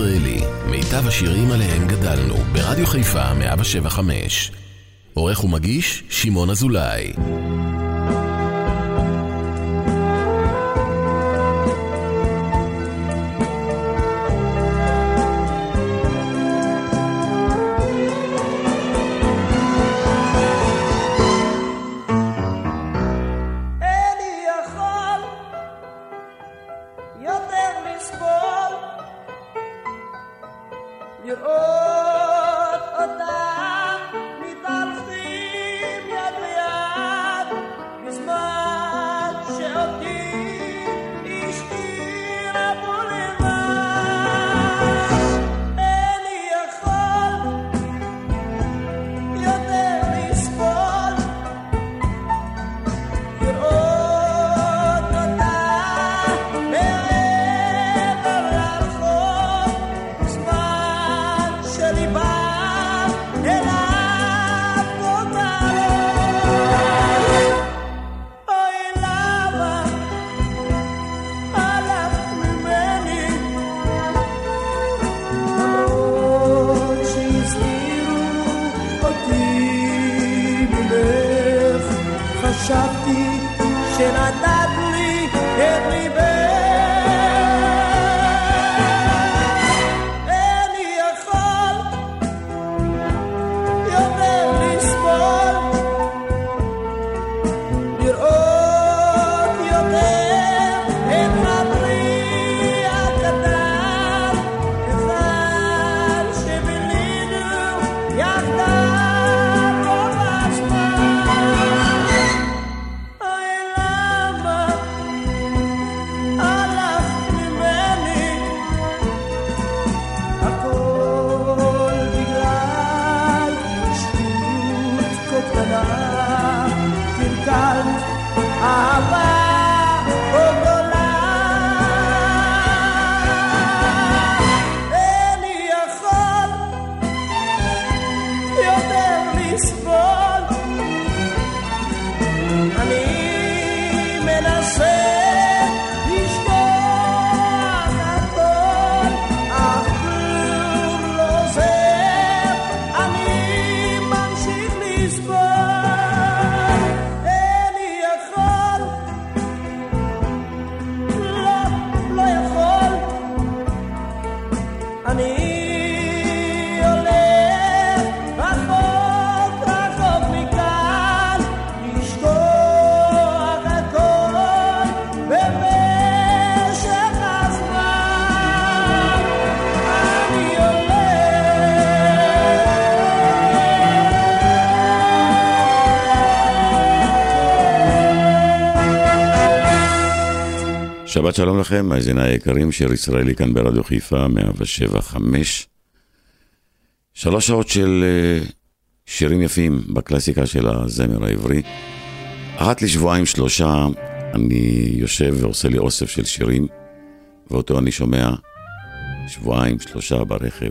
ישראלי, מיטב השירים עליהם גדלנו, ברדיו חיפה 175. עורך ומגיש, שמעון אזולאי. שלום לכם, מאזיני היקרים, שיר ישראלי כאן ברדיו חיפה, 175. שלוש שעות של uh, שירים יפים בקלאסיקה של הזמר העברי. אחת לשבועיים שלושה אני יושב ועושה לי אוסף של שירים, ואותו אני שומע שבועיים שלושה ברכב,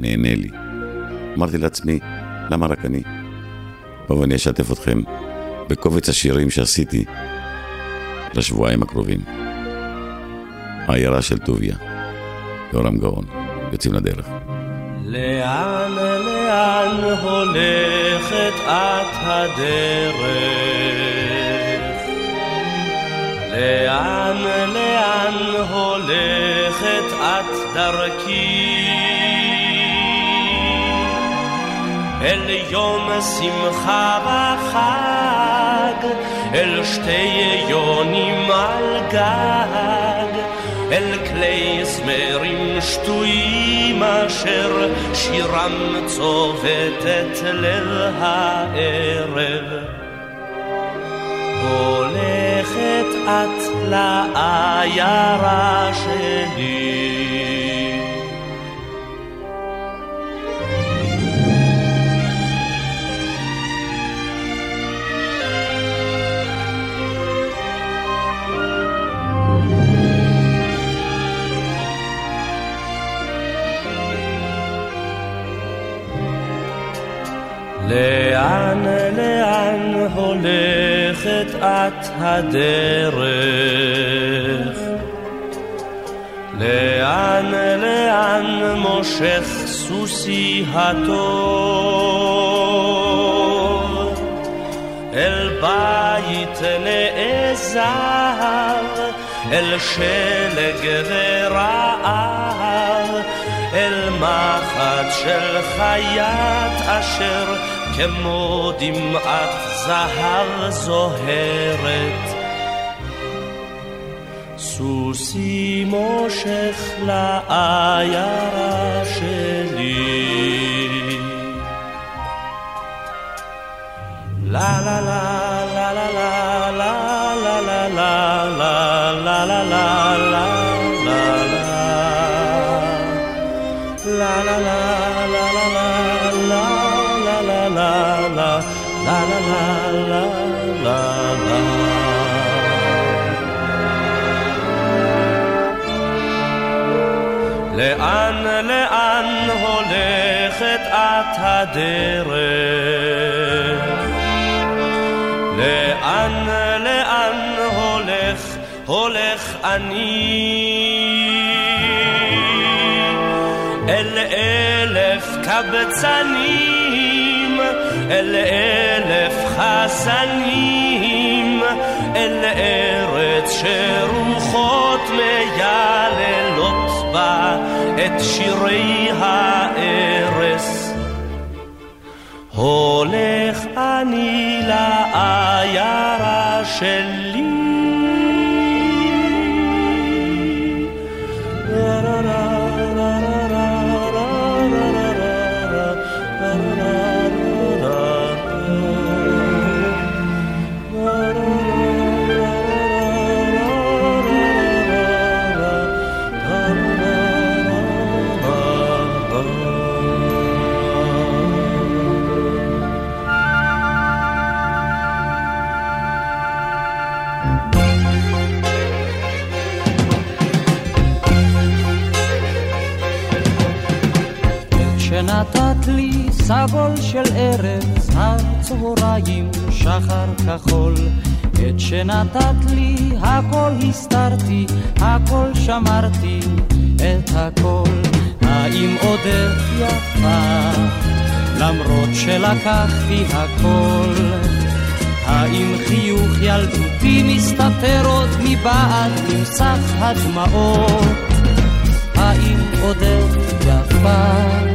נהנה לי. אמרתי לעצמי, למה רק אני? בואו אני אשתף אתכם בקובץ השירים שעשיתי לשבועיים הקרובים. העיירה של טוביה, יורם גאון, יוצאים לדרך. לאן, לאן הולכת את הדרך? לאן, לאן הולכת את דרכי? אל יום שמחה וחג, אל שתי יונים על גג, אל כלי זמרים שטויים אשר שירם צובט את ליל הערב. הולכת את לעיירה שלי לאן, לאן הולכת את הדרך? לאן, לאן מושך סוסי הטוב? אל בית נעזר, אל שלג ורעב, אל מחט של חיית אשר כמו דמעת זהב זוהרת. סוסי מושך לעיירה שלי. לה לה לה לה לה לה הדרך? לאן, לאן הולך, הולך אני? אל אלף קבצנים, אל אלף חסנים, אל ארץ שרוחות מייללות בה את שירי הארס. הולך אני לעיירה שלי סבול של ארץ הצהריים, שחר כחול. את שנתת לי, הכל הסתרתי, הכל שמרתי, את הכל. האם עודך יפה, למרות שלקחתי הכל? האם חיוך ילדותי מסתתר עוד מבעד נמסך הדמעות? האם עודך יפה?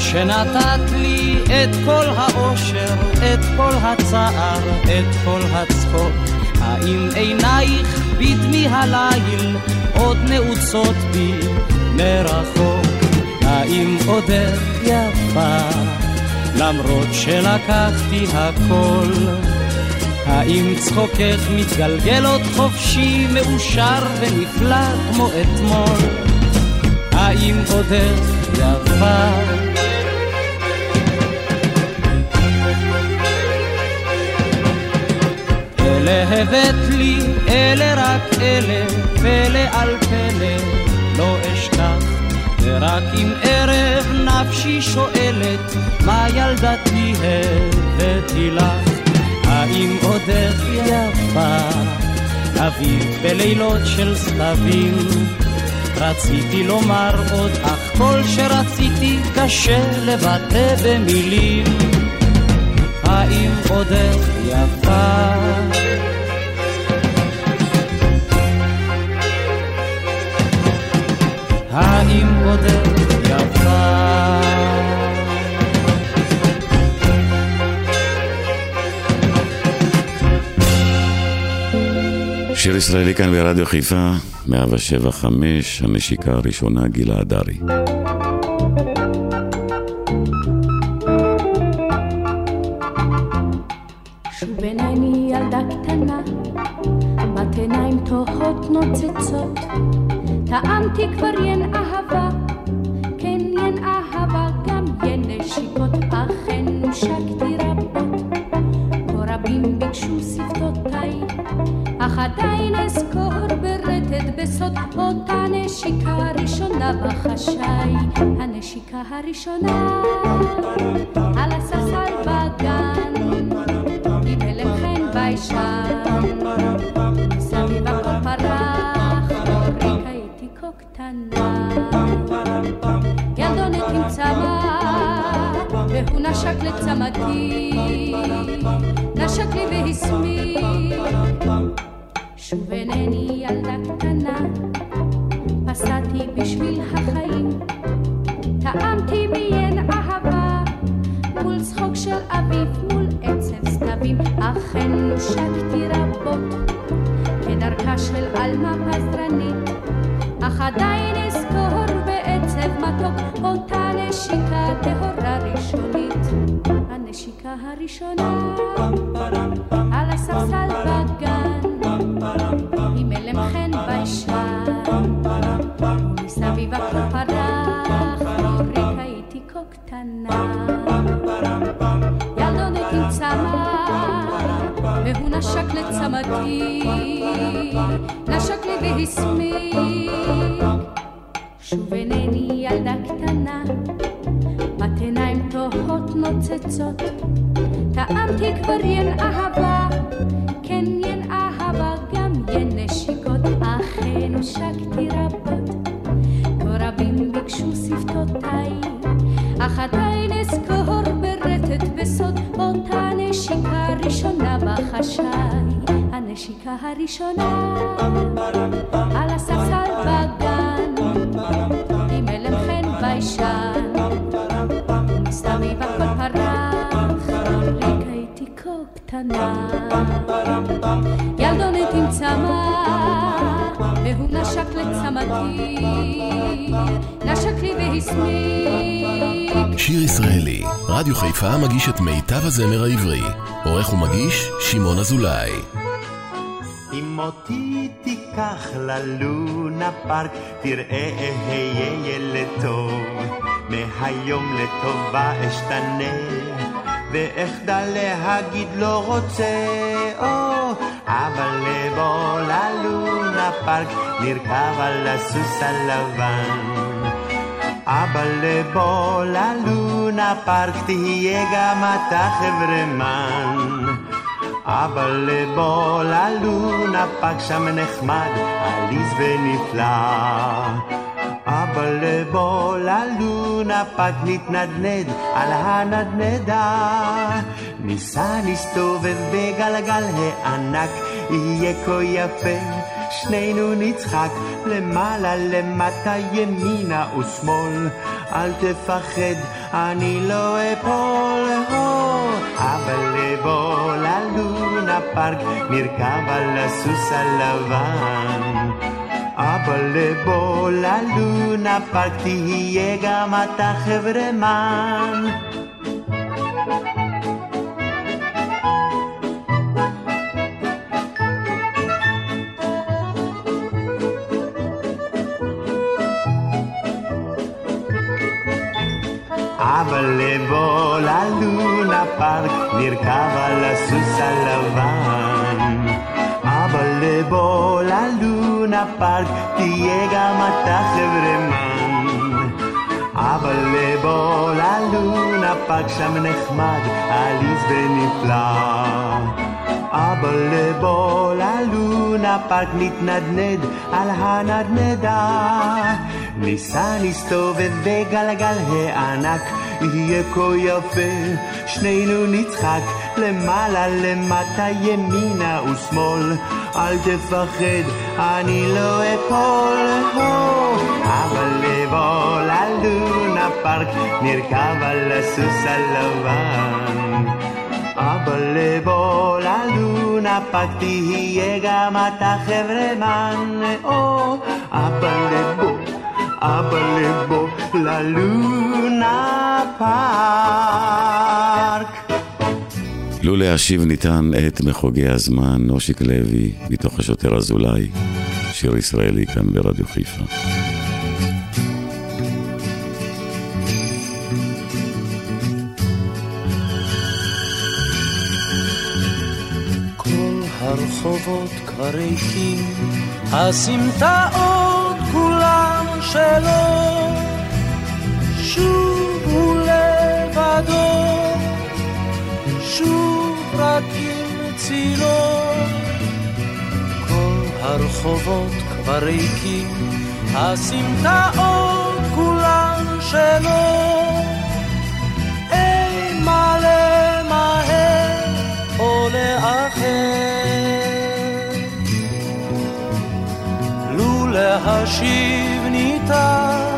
שנתת לי את כל האושר, את כל הצער, את כל הצחוק. האם עינייך בדמי הליל עוד נעוצות בי מרחוק? האם עודך יפה, למרות שלקחתי הכל? האם צחוקך מתגלגל עוד חופשי, מאושר ונפלא כמו אתמול? האם עודך יפה? אלה הבאת לי, אלה רק אלה, פלא על פלא, לא אשכח. ורק אם ערב נפשי שואלת, מה ילדתי הבאתי לך? האם עודך יפה, אביב בלילות של סתבים? רציתי לומר עוד, אך כל שרציתי קשה לבטא במילים. האם עודך יפה? שיר ישראלי כאן ברדיו חיפה, 175, הנשיקה הראשונה, גילה הדרי. והסמיק. שוב אינני ילדה קטנה, בת עיניים תוהות נוצצות, טעמתי כבר ין אהבה, כן ין אהבה, גם ין נשיקות, אכן שקתי רבות. כה רבים ביקשו שפתותיי, אך עדיין אזכור ברטט בסוד אותה נשיקה ראשונה בחשאי. הראשונה על הספסל בגן, עם אלם חן ביישן, מסביב הכל פרח, רק הייתי כה קטנה. ילדונת עם צמא, והוא נשק לצמתי, נשק לי והסמיק. שיר ישראלי, רדיו חיפה מגיש את מיטב הזמר העברי. עורך ומגיש, שמעון אזולאי. תיקח ללונה פארק, תראה אהיה ילד טוב. מהיום לטובה אשתנה, ואחדל להגיד לא רוצה, או, אבל לבוא ללונה פארק, נרכב על הסוס הלבן. אבל לבוא ללונה פארק, תהיה גם אתה חברמן. אבל לבוא ללונה פארק שם נחמד, עליז ונפלא. אבל לבוא ללונה פארק נתנדנד על הנדנדה. ניסע נסתובב בגלגל הענק, יהיה כה יפה. שנינו נצחק למעלה למטה ימינה ושמאל אל תפחד אני לא אפול ללונה פארק נרכב על הסוס הלבן אבל לבוא ללונה פארק תהיה גם אתה חברמן אבל לבוא ללונה פארק נרכב על הסוס הלבן ללונה פארק תהיה גם אתה חברמן אבל לבוא ללונה פארק שם נחמד עליז ונפלא. אבל לבוא ללונה פארק נתנדנד על הנדנדה. ניסע נסתובב בגלגל הענק יהיה כה יפה שנינו נצחק למעלה למטה ימינה ושמאל. אל תפחד אני לא אפול. הו אבל לבוא ללונה פארק נרכב על הסוס הלבן. אבל לבוא ללונה פארק תהיה גם אתה חברמן. או אבל לבוא אבל לבוא ללונה פארק. לו להשיב ניתן את מחוגי הזמן, נושיק לוי, מתוך השוטר אזולאי, שיר ישראלי כאן ברדיו חיפה. הרחובות כבר ריקים, הסמטאות כולם שלו, שוב הוא לבדו, שוב עם צילו. כל הרחובות כבר ריקים, הסמטאות כולם שלו, אימה למהר או לאחר. לו להשיב ניתן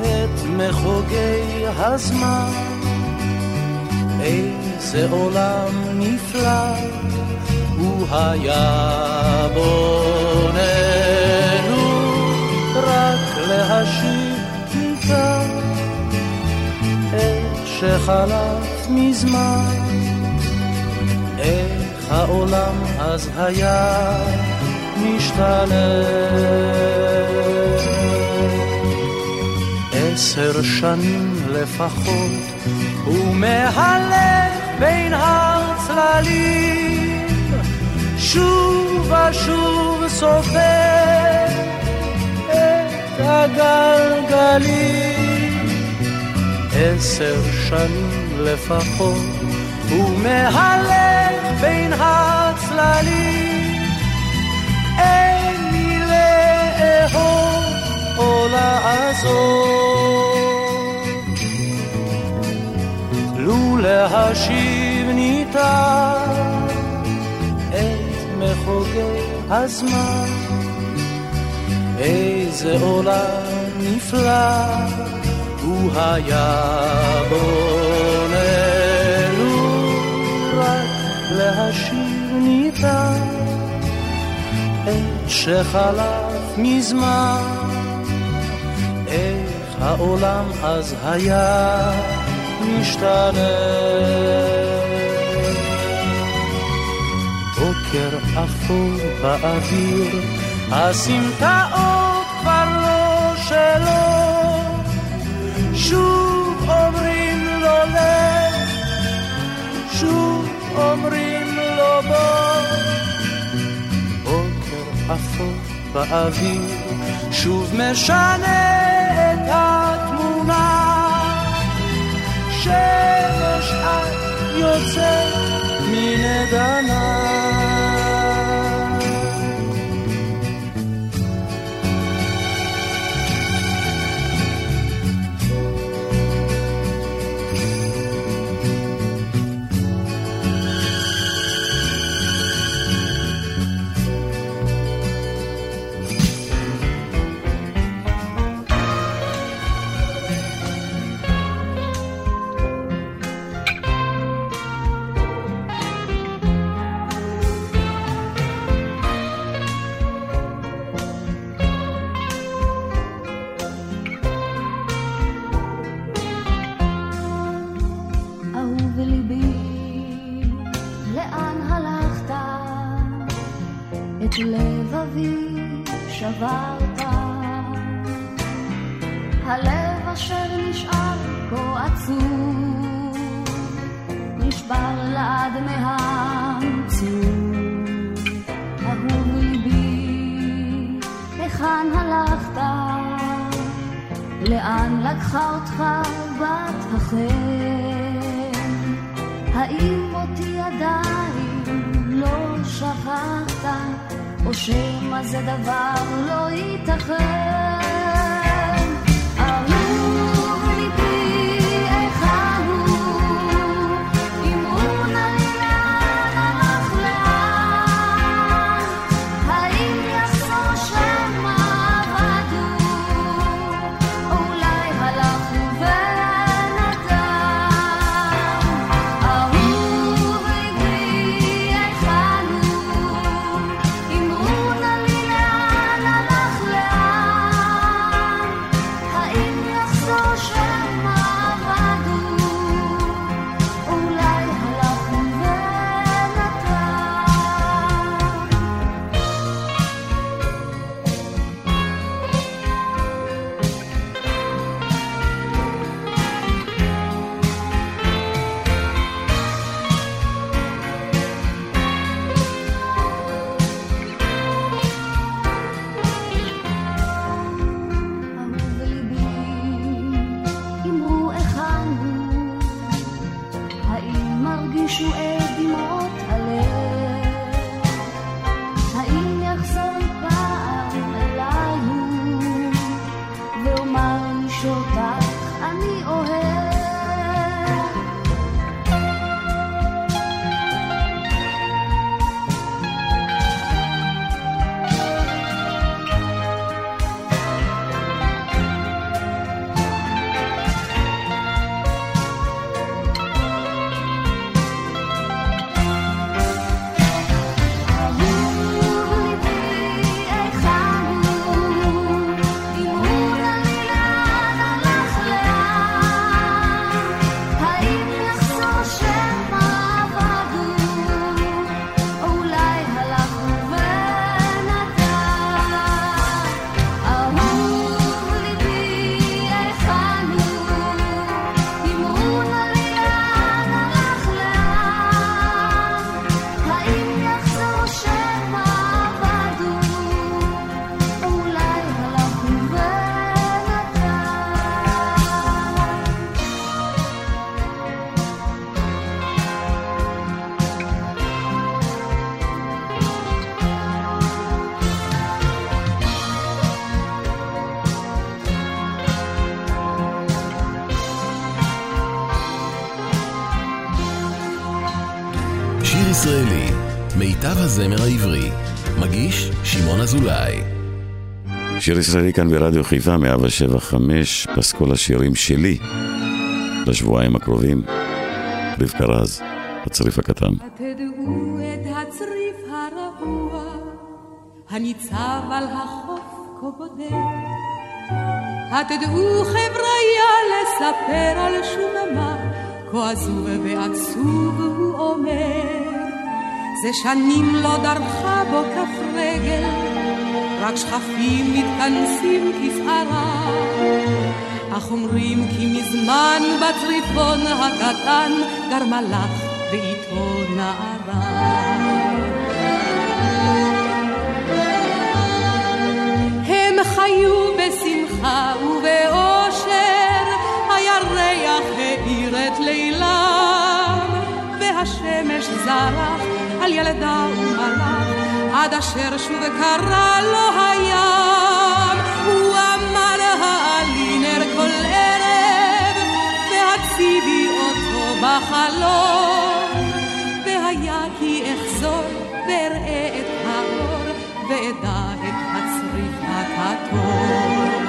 את מחוגי הזמן, איזה עולם נפלא הוא היה בוננו רק להשיב מכאן את שחלף מזמן איך העולם אז היה משתנה עשר שנים לפחות הוא מהלך בין הצללים שוב ושוב סופר את הגלגלים. עשר שנים לפחות הוא מהלך בין הצללים. אין לי לאהוב או לעזור לו להשיב ניתן מחוגי הזמן. איזה עולם נפלא הוא היה בוננו רק להשיב ניתן את שחלף מזמן. איך העולם אז היה משתנה בוקר אפור באוויר, הסמטאות כבר לא שלו. שוב אומרים לו לך, שוב אומרים לו בוא. בוקר אפור באוויר, שוב משנה את התמונה. שמש את יוצאת מנדנה. ישראלי, אחר. האם אותי עדיין לא שכחת, או שמא זה דבר לא ייתכן? שיר ישראלי כאן ברדיו חיפה, 175, פסקול השירים שלי לשבועיים הקרובים. רבקה רז, הצריף הקטן. הניצב על החוף כה בודד. התדעו חבריה לספר על שוממה, כה עזוב ועצוב הוא אומר. זה שנים לא דרכה בו כף רגל, רק שכפים מתכנסים כפערה. אך אומרים כי מזמן בצריפון הקטן גרמה לך ואיתו נערה. הם חיו בשמחה ובאושר, הירח האיר את לילם, והשמש זרח על ילדה ומלאך, עד אשר שוב קרא לו הים. הוא אמר העלי נר כל ערב, והציבי אותו בחלום. והיה כי אחזור ואראה את האור, ואדע את הצריף הכתום.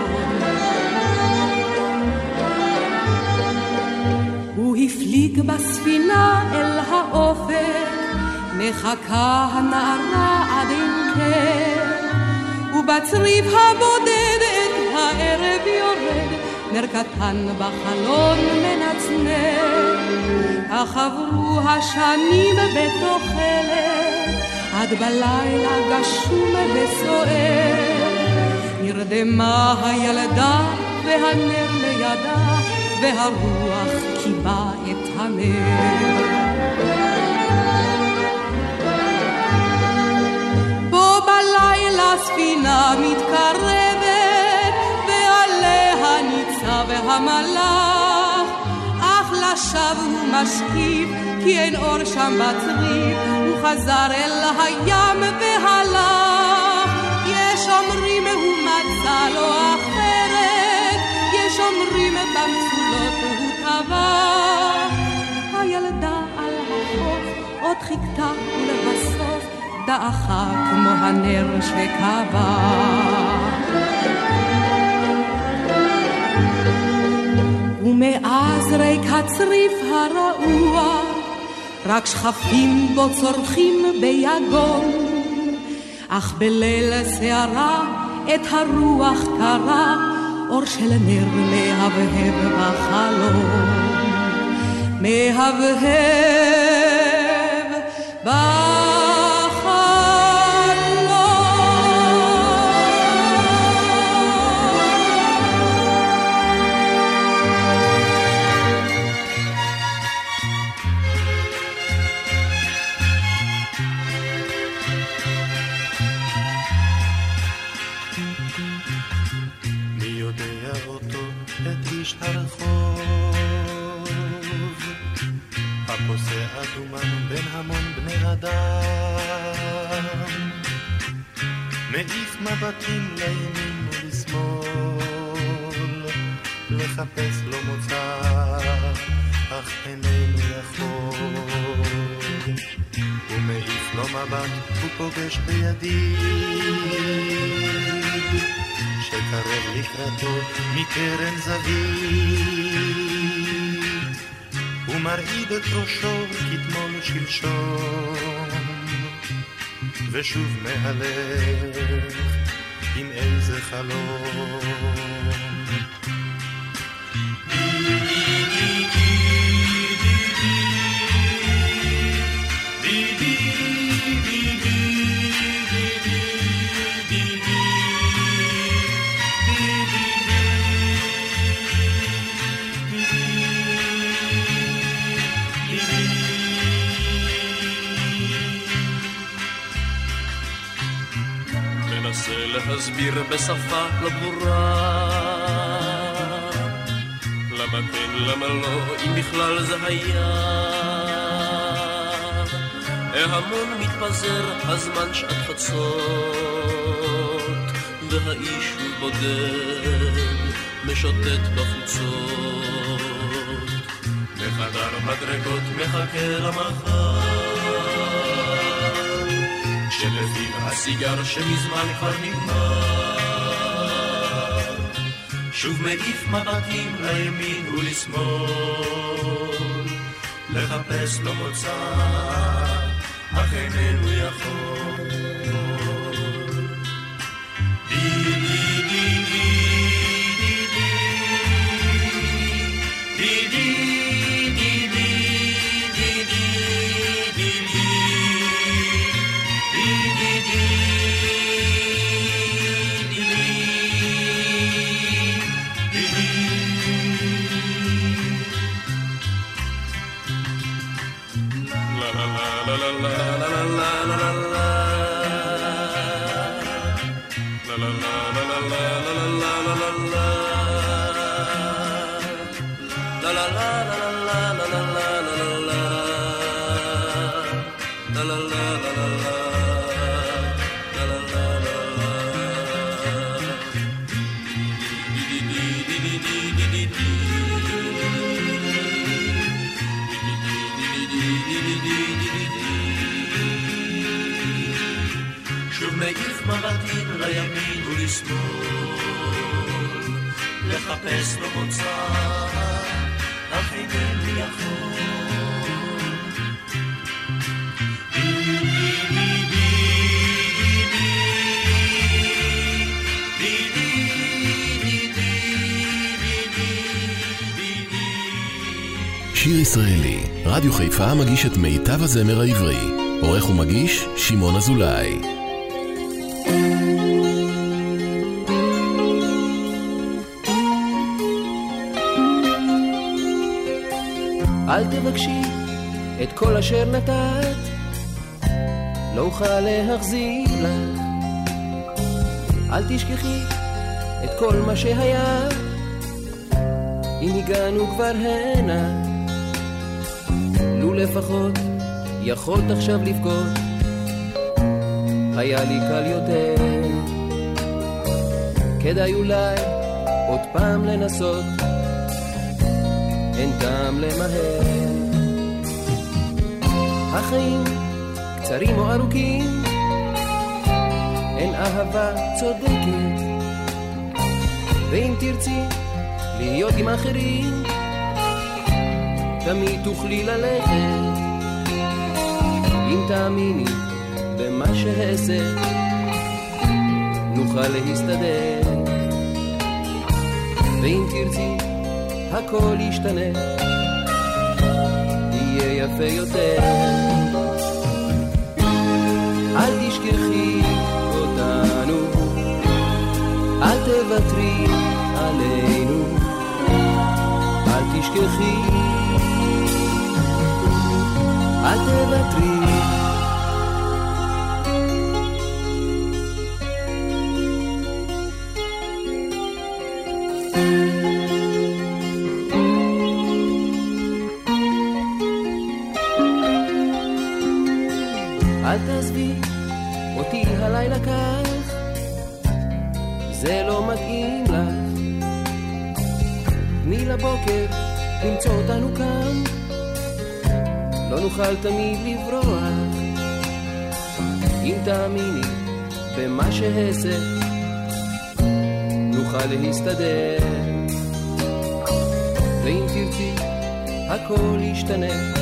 הוא הפליג בספינה אל האופק, מחכה הנערה עד אין קר, ובצריף הבודד את הערב יורד, נר קטן בחלון מנצנר. אך עברו השנים בתוחלת, עד בלילה גשום וסוער. נרדמה הילדה והנר לידה, והרוח קיבה את הנר. בלילה ספינה מתקרבת, ועליה ניצב המלאך, אך לשווא הוא משקיף, כי אין אור שם בצריף, הוא חזר אל הים והלך. יש אומרים הוא מצא לו אחרת, יש אומרים במצולות הוא טבע. הילדה על החוף עוד חיכתה ולבסוף דעכה כמו הנר שקבע. ומאז ריק הצריף הרעוע, רק שכפים בו צורכים ביגון. אך בליל סערה את הרוח קרה, אור של נר מהבהב בחלום. מהבהב מי מבטים לימין ולשמאל, לחפש לו מוצא, אך איננו יכול. הוא מעיף לו מבט, הוא פוגש בידיד, שקרב לקראתו מקרן זווית. הוא מרעיד את ראשו כתמול שלשום, ושוב מהלך עם איזה חלום. להסביר בשפה לא ברורה למה כן, למה לא, אם בכלל זה היה? ההמון מתפזר, הזמן שעת חצות והאיש הוא בודד, משוטט בחוצות. בחדר מדרגות מחכה למחר שלפיו הסיגר שמזמן כבר נגמר. שוב מעיף מבטים לימין ולשמאל, לחפש לו מוצא, אך איננו יכול. לחפש לו מוצא, אך אינני יכול. שיר ישראלי, רדיו חיפה מגיש את מיטב הזמר העברי. עורך ומגיש, שמעון אזולאי. אל תבקשי את כל אשר נתת, לא אוכל להחזיר לך. אל תשכחי את כל מה שהיה, אם הגענו כבר הנה. לו לפחות יכולת עכשיו לבכות, היה לי קל יותר. כדאי אולי עוד פעם לנסות. אין טעם למהר. החיים קצרים או ארוכים, אין אהבה צודקת. ואם תרצי להיות עם אחרים, תמיד תוכלי ללכת. אם תאמיני במה שאעשה, נוכל להסתדר. ואם תרצי הכל ישתנה, יהיה יפה יותר. אל תשכחי אותנו, אל תוותרי עלינו, אל תשכחי, אל תוותרי. זה לא מתאים לך. תני לבוקר למצוא אותנו כאן, לא נוכל תמיד לברוח. אם תאמיני במה שאעשה, נוכל להסתדר. ואם תרצי, הכל ישתנה.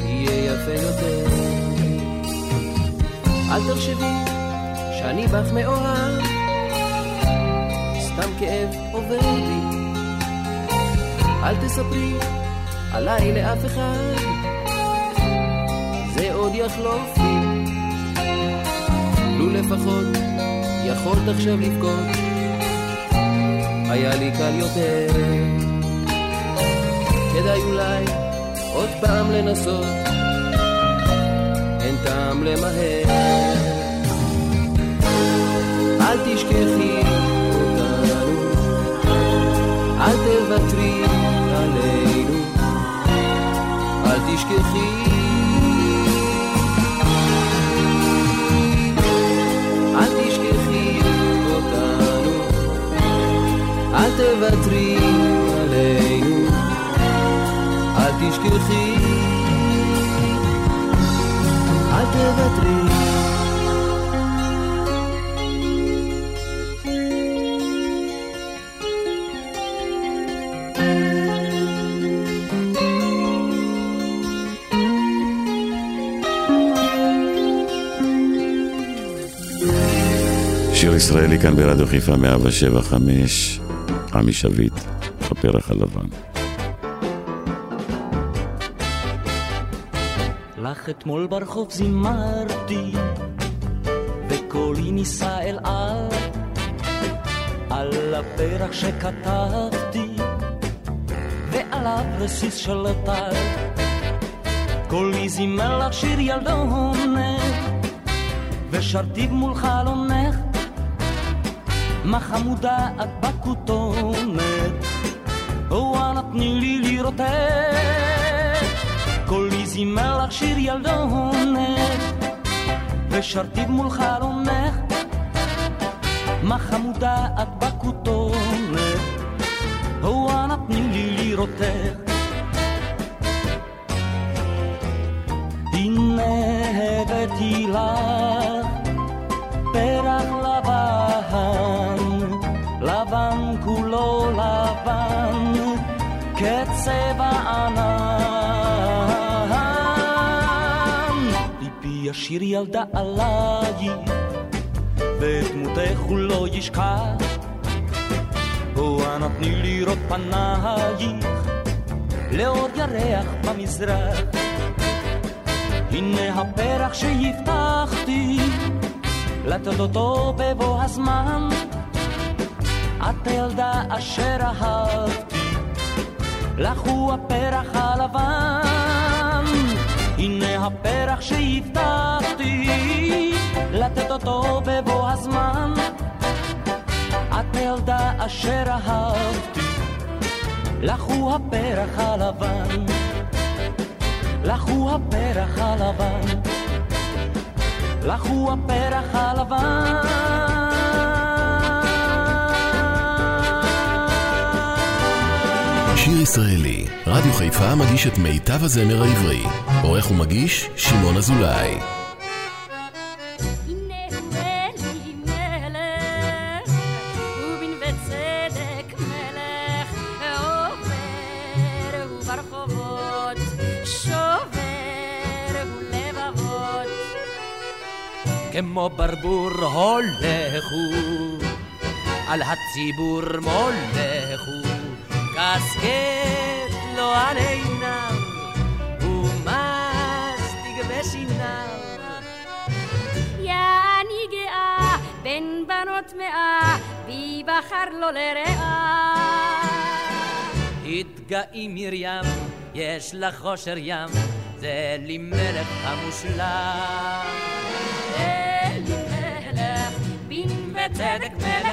יהיה יפה יותר. אל תחשבי שאני בך מאוהב, סתם כאב עובר לי. אל תספרי עליי לאף אחד, זה עוד יחלוף לי. לו לפחות יכולת עכשיו לבכות, היה לי קל יותר. כדאי אולי עוד פעם לנסות, אין טעם למהר. אל תשכחי אותנו, אל תוותרי עלינו, אל תשכחי. אל תשכחי אותנו, אל תוותרי עלינו, אל תשכחי, אל תוותרי. ישראלי כאן ברדיו חיפה 175, עמי שביט, בפרח הלבן. לך אתמול ברחוב זימרתי, וקולי נישא אל על, על הפרח שכתבתי, ועליו רסיס של טל. קולי זימר לך שיר ילדונת, ושרתיו מול חלונך, מה חמודה את בכותונת, וואלה תני לי לראותך, קולי זימר לך שיר ילדונת, ושרתיו מול חלונך, מה חמודה את בכותונת, וואלה תני לי לראותך. הנה הבאתי לך פרח לבן, כולו לבן, כצבע ענן. ליבי ישיר ילדה עלייך, ודמותך הוא לא ישכח. בוא אנא תני לראות פנייך, לאור ירח במזרח. הנה הפרח שהבטחתי, לתת אותו בבוא הזמן. את הילדה אשר אהבתי, לך הוא הפרח הלבן. הנה הפרח שהבטחתי, לתת אותו בבוא הזמן. את הילדה אשר אהבתי, לך הוא הפרח הלבן. לך הוא הפרח הלבן, לך הוא הפרח הלבן. שיר ישראלי, רדיו חיפה מגיש את מיטב הזמר העברי. עורך ומגיש, שמעון אזולאי. כמו ברבור הולכו, על הציבור מולכו, קסקט לו על עיניו, ומסטיג בשיניו. יעני גאה בין בנות מאה, בי בחר לו לרעה. התגאי מרים, יש לך חושר ים, זה לי מלך המושלם. וצדק מלך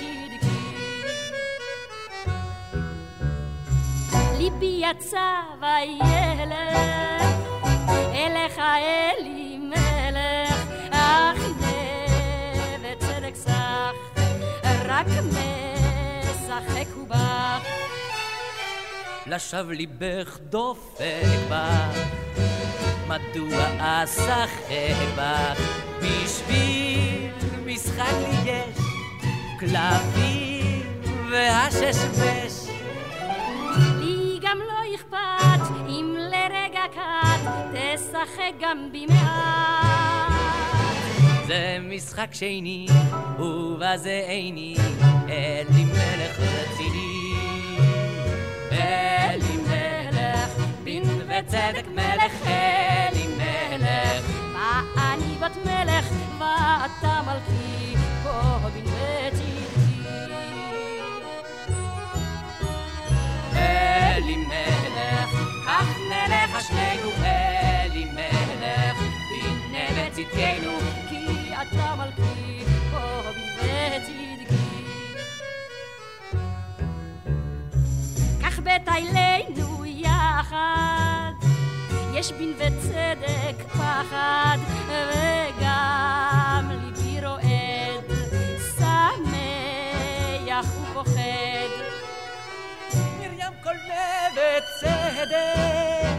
בלבדי. ליבי יצא וילך אליך אלי מלך, אך וצדק סך, רק משחק ובך. לשווא ליבך דופק בך, מדוע אשחק בך? בשביל משחק לי יש כלבים והששבש. לי גם לא אכפת אם לרגע קט תשחק גם במעט. זה משחק שני, ובזה איני, אלי מלך רציני. אלי מלך, דין וצדק מלך, אלי מלך. מה אני בת מלך, ואתה מלכי, פה בנבטי. אלי מלך, כך נלך שנינו, אלי מלך, בנה בצדקנו, כי אתה מלכי, פה בצדקי. כך בתיילנו יחד, יש בין וצדק פחד, וגם ליבי שמח ופוחד. מרים נבט צדק,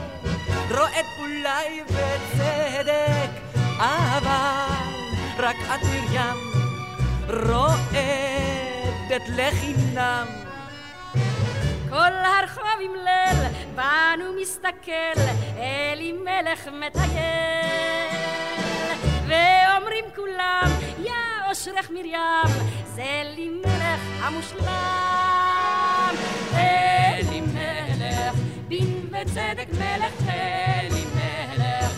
רועד אולי בצדק, אבל רק את מרים רועדת לחינם. כל הרחוב עם ליל, בנו מסתכל, אלימלך מטייל. ואומרים כולם, יא אושרך מרים, זה לי מלך המושלם. אלי מלך, דין וצדק מלך, אלי מלך,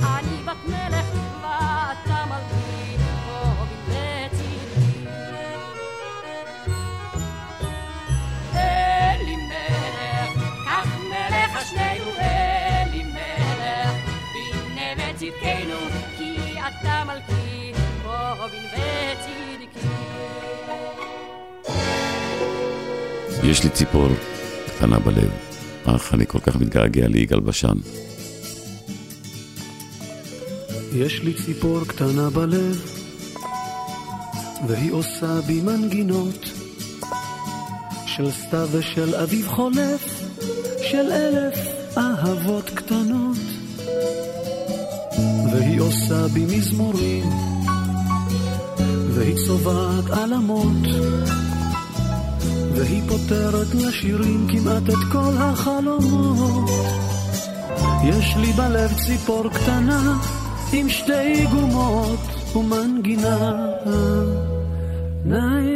ואני בת מלך, ואתה מלכי, פה בבטי. אלי מלך, כך מלך השנינו, אלי מלך, בן נבט צדקנו. יש לי ציפור קטנה בלב, אך אני כל כך מתגעגע ליגאל בשן. יש לי ציפור קטנה בלב, והיא עושה בי מנגינות של סתיו ושל אביב חולף, של אלף אהבות קטנות. והיא עושה בי מזמורים, והיא צובעת עלמות, והיא פותרת לשירים כמעט את כל החלומות. יש לי בלב ציפור קטנה עם שתי גומות ומנגינה. ניי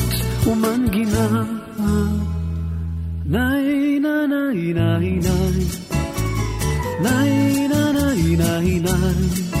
ומנגינה. ניי ניי ניי ניי ניי. ניי ניי ניי ניי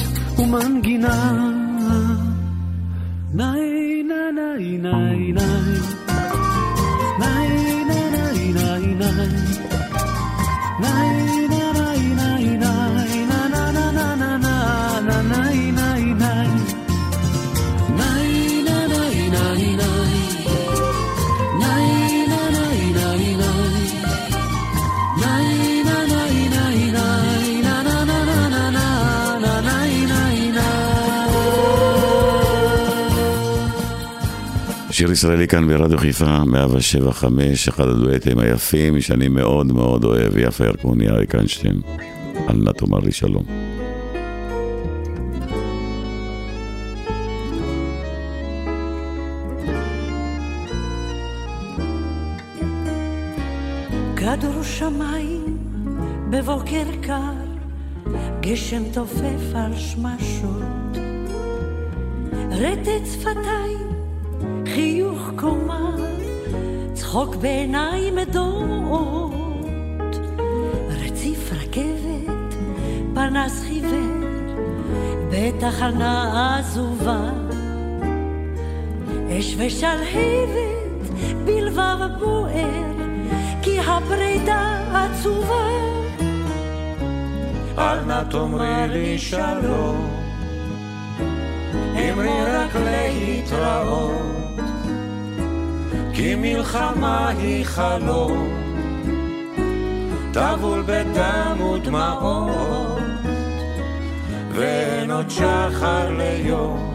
umangina Nay, nanay, nay, nay. שיר ישראלי כאן ברדיו חיפה 175, אחד הדואטים היפים שאני מאוד מאוד אוהב, יפה ירקוני, אריק איינשטיין. אל נא תאמר לי שלום. כדור שמיים בבוקר קר, גשם תופף על שמשות. רטט שפתיים, חיוך קומה, צחוק בעיניים עדות. רציף רכבת, פנס חיוור, בתחנה עזובה. אש ושלהבת בלבב בוער, כי הפרידה עצובה. אל נא תאמרי לי שלום, אמרי רק להתראות, כי מלחמה היא חלום, טבול בדם ודמעות, ואין עוד שחר ליום.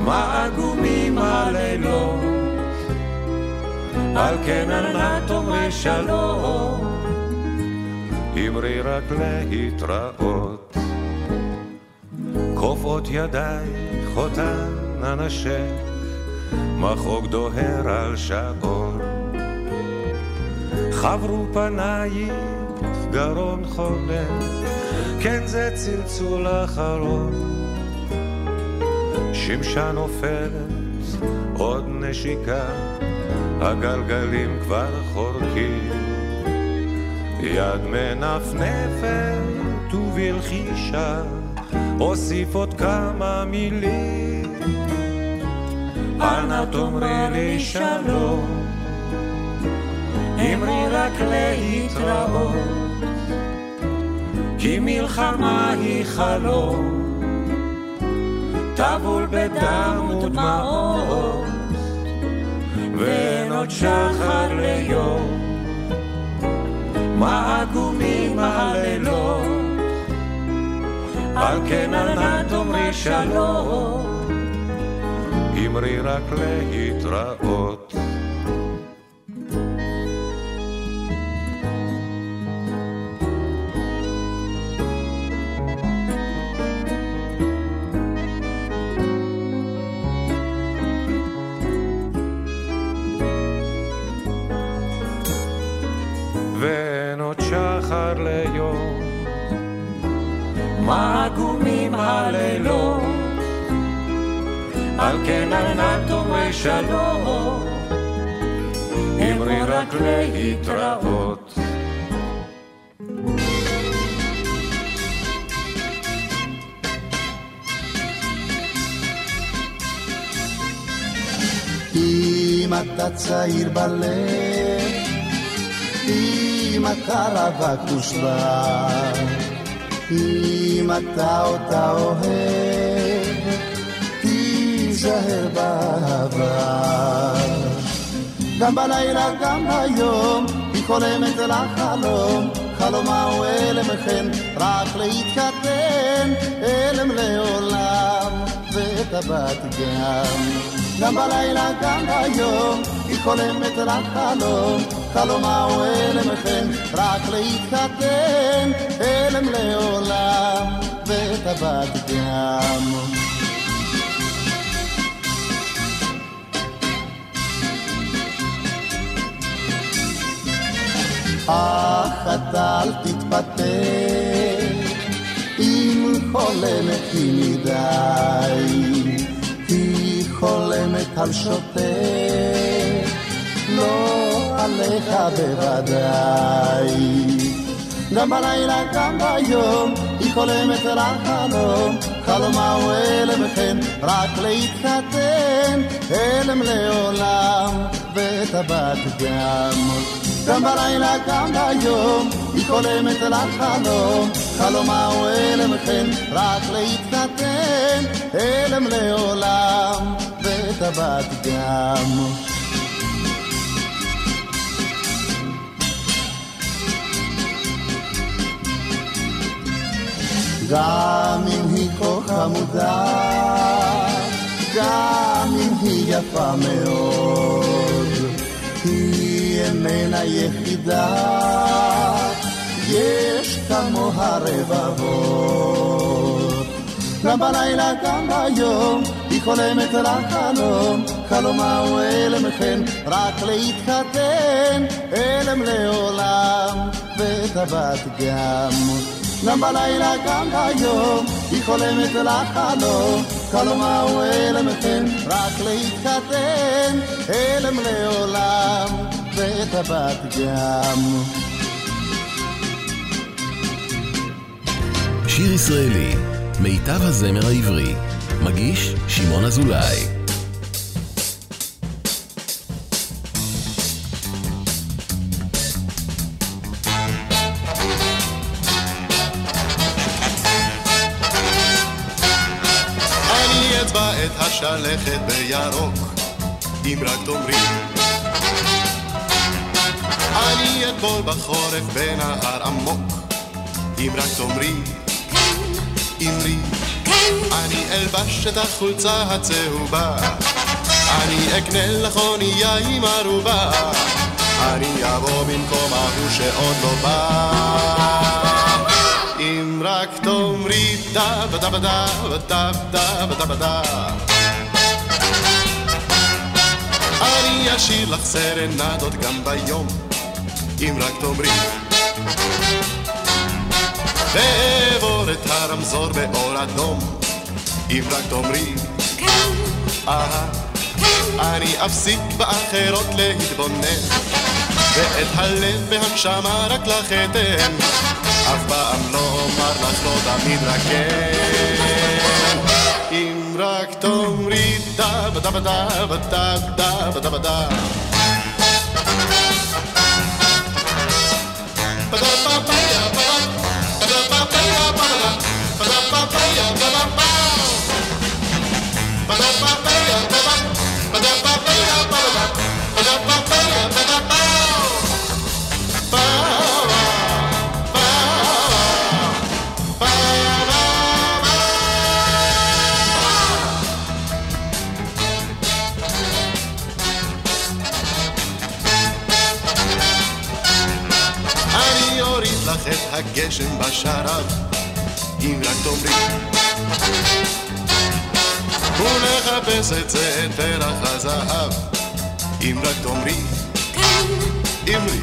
מה עגומים הלילות, על כן אל תאמרי שלום, אמרי רק להתראות. כופות ידייך אותן אנשך, מחוג דוהר על שעון. חברו פנייך גרון חולם, כן זה צלצול אחרון. שמשה נופלת, עוד נשיקה, הגלגלים כבר חורקים. יד מנפנפת ובלחישה, אוסיף עוד כמה מילים. אל נא תאמרי לי שלום, אמרי רק להתראות, כי מלחמה היא חלום. טבול בדם ודמעות, ואין עוד שחר ליום. מה עגומים הלילות, על כן אל נא תאמרי שלום, אמרי רק להתראות. שלום, אמרי רק להתראות. אם אתה צעיר בלב, אם אתה רווק מושבע, אם אתה אותה אוהב, תיזהר בעבר. גם בלילה, גם ביום, היא חולמת לחלום, חלומה הוא אלם כן, רק להתחתן, אלם לעולם, ואת הבת גם. גם בלילה, גם ביום, היא חולמת לחלום, חלומה הוא אלם כן, רק להתחתן, אלם לעולם, ואת הבת גם. אך אתה אל תתפטר, אם חולמת היא מדי, היא חולמת על שוטר, לא עליך בוודאי. גם בלילה, גם ביום, היא חולמת על החלום, חלומה הוא אלם וכן, רק להתחתן, אלם לעולם, ואת הבת גם. גם בלילה, גם ביום, היא חולמת על החלום, חלומה הוא אלם כן, רק להתחתן, אלם לעולם, ואת הבת גם. גם אם היא כה חמודה, גם אם היא יפה מאוד, היא איננה יחידה, יש כמוה רבבות. גם בלילה, גם ביום, היא חולמת לחלום, חלומה הוא אלם כן, רק להתחתן, אלם לעולם, ואת הבת גם. גם בלילה, גם ביום, היא חולמת לחלום, חלומה הוא אלם כן, רק להתחתן, אלם לעולם, ואת הבת גם. שיר ישראלי, מיטב הזמר העברי, מגיש שמעון אזולאי. אין לי אצבע את השלכת בירוק, אם רק תאמרי אני אטבול בחורף בנהר עמוק, אם רק תאמרי. אמרי. אני אלבש את החולצה הצהובה, אני אקנה לך אונייה עם ערובה, אני אבוא במקום ההוא שעוד לא בא. אם רק תאמרי דה בדה בדה בדה בדה בדה בדה אני אשאיר לך סרנדות גם ביום אם רק תאמרי ואעבור את הרמזור באור אדום אם רק תאמרי כן אהה אני אפסיק באחרות להתבונן ואת הלב והנשמה רק לך אתן אף פעם לא אומר לך לא תמיד רק כן אם רק תאמרי דה בדה בדה בדה בדה בדה בדה אני לך את הגשם בשרב, אם רק תאמרי. ונחפש את זה, את פרח הזהב, אם רק תאמרי. כן. אמרי.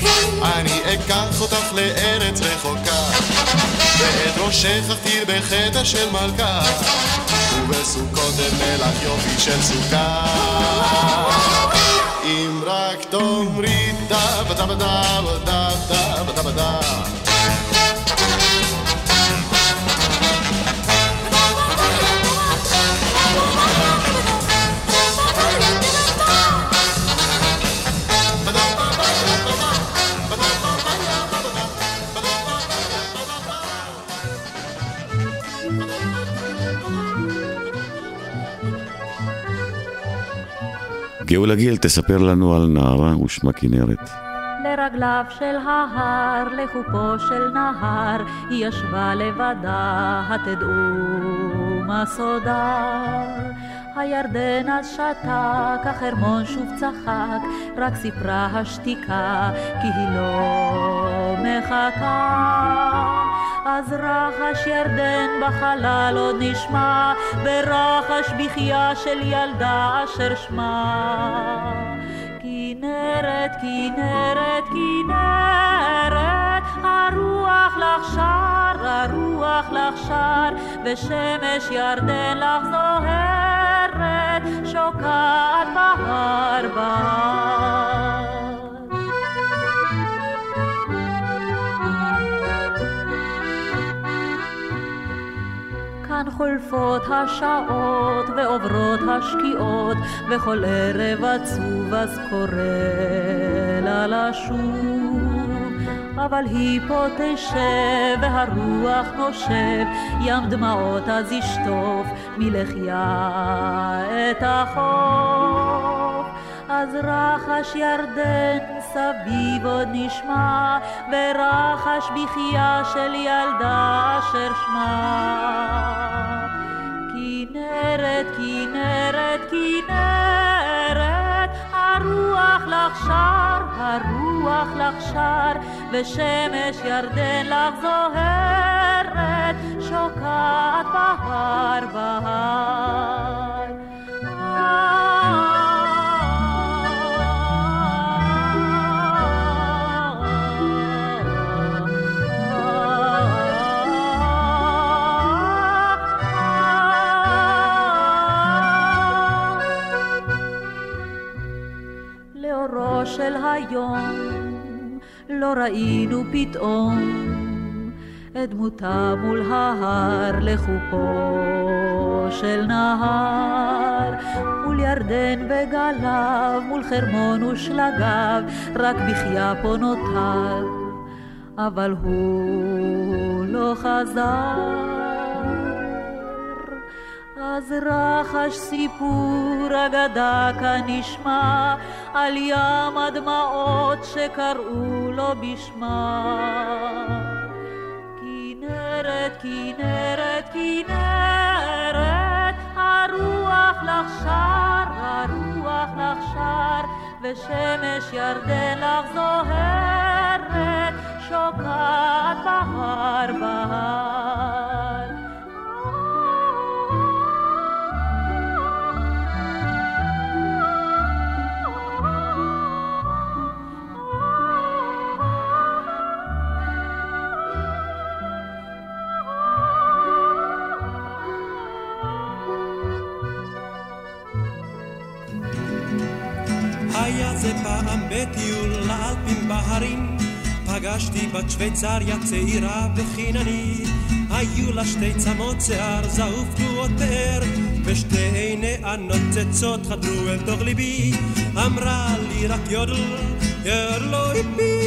כן. אני אקח אותך לארץ רחוקה, ואת ראשך אכתיר בחטא של מלכה, ובסוכות אבנה לך יופי של סוכה. אם רק תאמרי דה בדה בדה בדה בדה גאולה גיל תספר לנו על נערה ושמה כנרת. לרגליו של ההר, לחופו של נהר, היא ישבה לבדה, התדעו מה סודה. הירדן אז שתק, החרמון שוב צחק, רק סיפרה השתיקה, כי היא לא מחכה. אז רחש ירדן בחלל עוד נשמע, ברחש בחייה של ילדה אשר שמה. כנרת, כנרת, כנרת, הרוח לך שר, הרוח לך שר, ושמש ירדן לך זוהרת, שוקעת בהר בהר. כאן חולפות השעות ועוברות השקיעות וכל ערב עצוב אז קורא לה לשוב אבל היא פה תשב והרוח נושב ים דמעות אז ישטוף מלחיה את החוף אז רחש ירדן סביב עוד נשמע, ורחש בחייה של ילדה אשר שמה. ושמש ירדן לך זוהרת, שוקעת בהר בהר. ראינו פתאום את דמותה מול ההר לחופו של נהר מול ירדן בגליו מול חרמון ושלגיו רק בחייה פה נותר אבל הוא לא חזר. אז רחש סיפור אגדה כאן נשמע על ים הדמעות שקראו לו בשמה. כנרת, כנרת, כנרת, הרוח לך שר, הרוח לך שר, ושמש ירדן לך זוהרת, שוקעת בהר בהר. בטיול לאלפים בהרים, פגשתי בת שוויצריה צעירה וחיננית. היו לה שתי צמות שיער זעוף תנועות פאר, ושתי עיניה נוצצות חדרו אל תוך ליבי. אמרה לי רק יודל, ירלו איפי,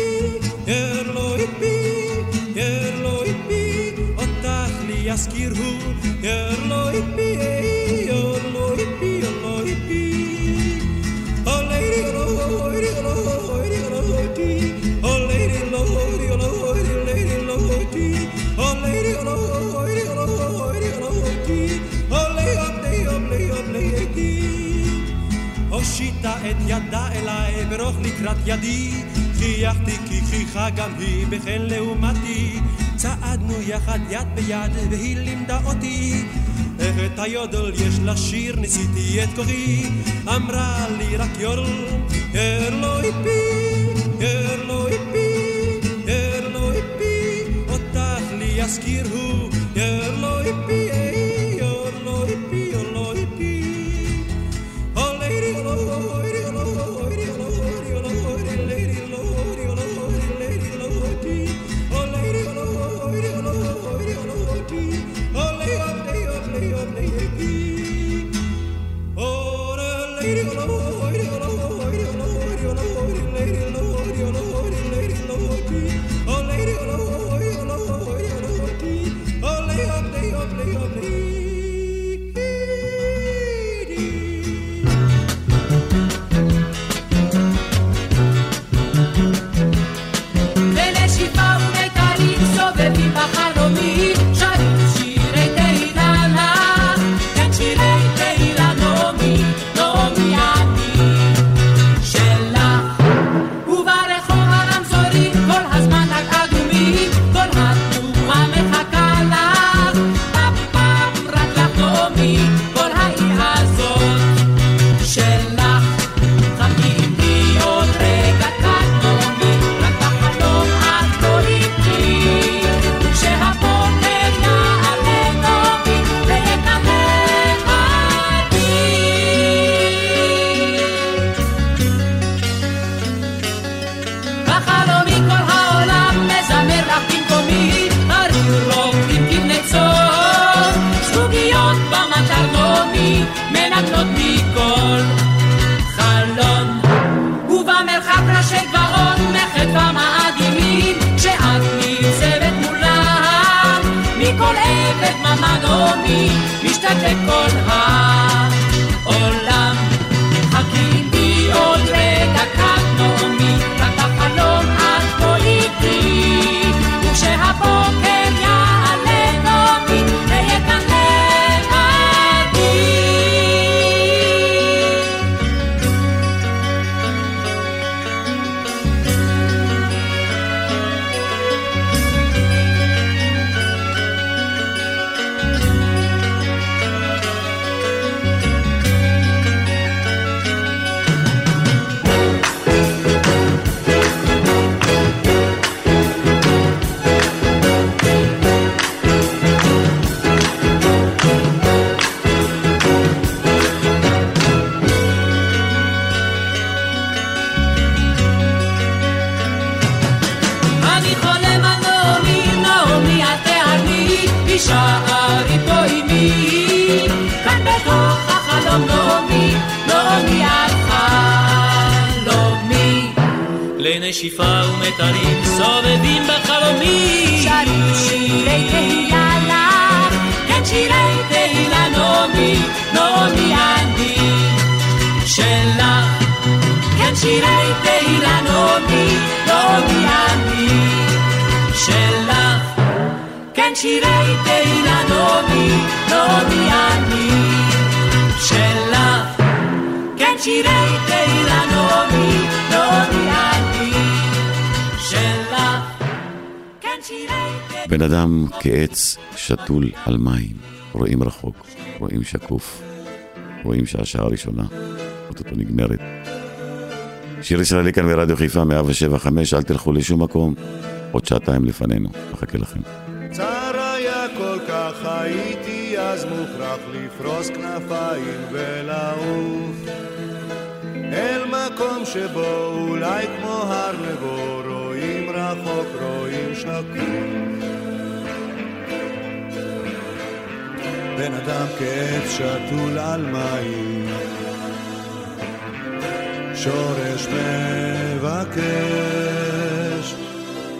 ירלו איפי, ירלו איפי, אותך לי יזכיר הוא, ירלו איפי, ברוך לקראת ידי חייכתי כי חייכה גם היא בחן לעומתי. צעדנו יחד יד ביד והיא לימדה אותי. איך את היודל יש לשיר ניסיתי את כוחי. אמרה לי רק יודל ירלוי פי ירלוי פי ירלוי פי אותך לי יזכיר הוא ירלוי פי תישארי פה עימי, כאן בתוך החלום נעמי, נעמי על חלומי. לנשיפה ומתרים סובבים בחלומי. שרים שירי תהילה לך, כן שירי תהילה נעמי, נעמי אני שלך. כן שירי תהילה נעמי, נעמי אני שלך. בן אדם כעץ שתול על מים, רואים רחוק, רואים שקוף, רואים שהשעה הראשונה, אוטוטו נגמרת. שיר ישראלי כאן ברדיו חיפה 107 5, אל תלכו לשום מקום, עוד שעתיים לפנינו, מחכה לכם. הייתי אז מוכרח לפרוס כנפיים ולעוף. אל מקום שבו אולי כמו הר נבו רואים רחוק רואים שקוף בן אדם כעץ שתול על מים. שורש מבקש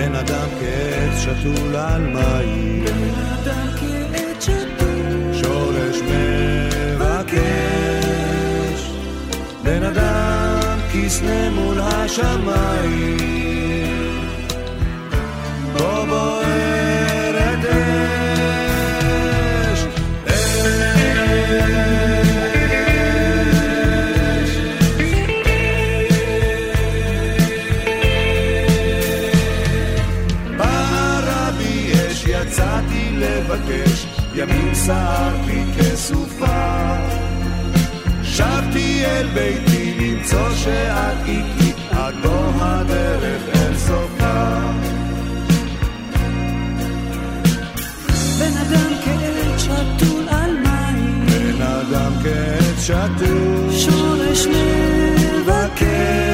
בן אדם כעץ שתול על מים. בן אדם כעץ שתול. שורש מבקש. בן אדם כסנה מול השמיים. סערתי כסופה. שבתי אל ביתי למצוא שאת איתי, עד בוא הדרך אל סופה. בן אדם כעץ שתול על מים, בן אדם כעץ שתול, שורש מבקש,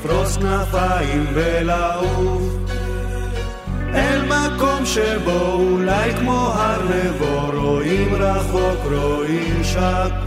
לפרוס כנפיים ולעוף. אל מקום שבו אולי כמו הר נבו רואים רחוק רואים שקוף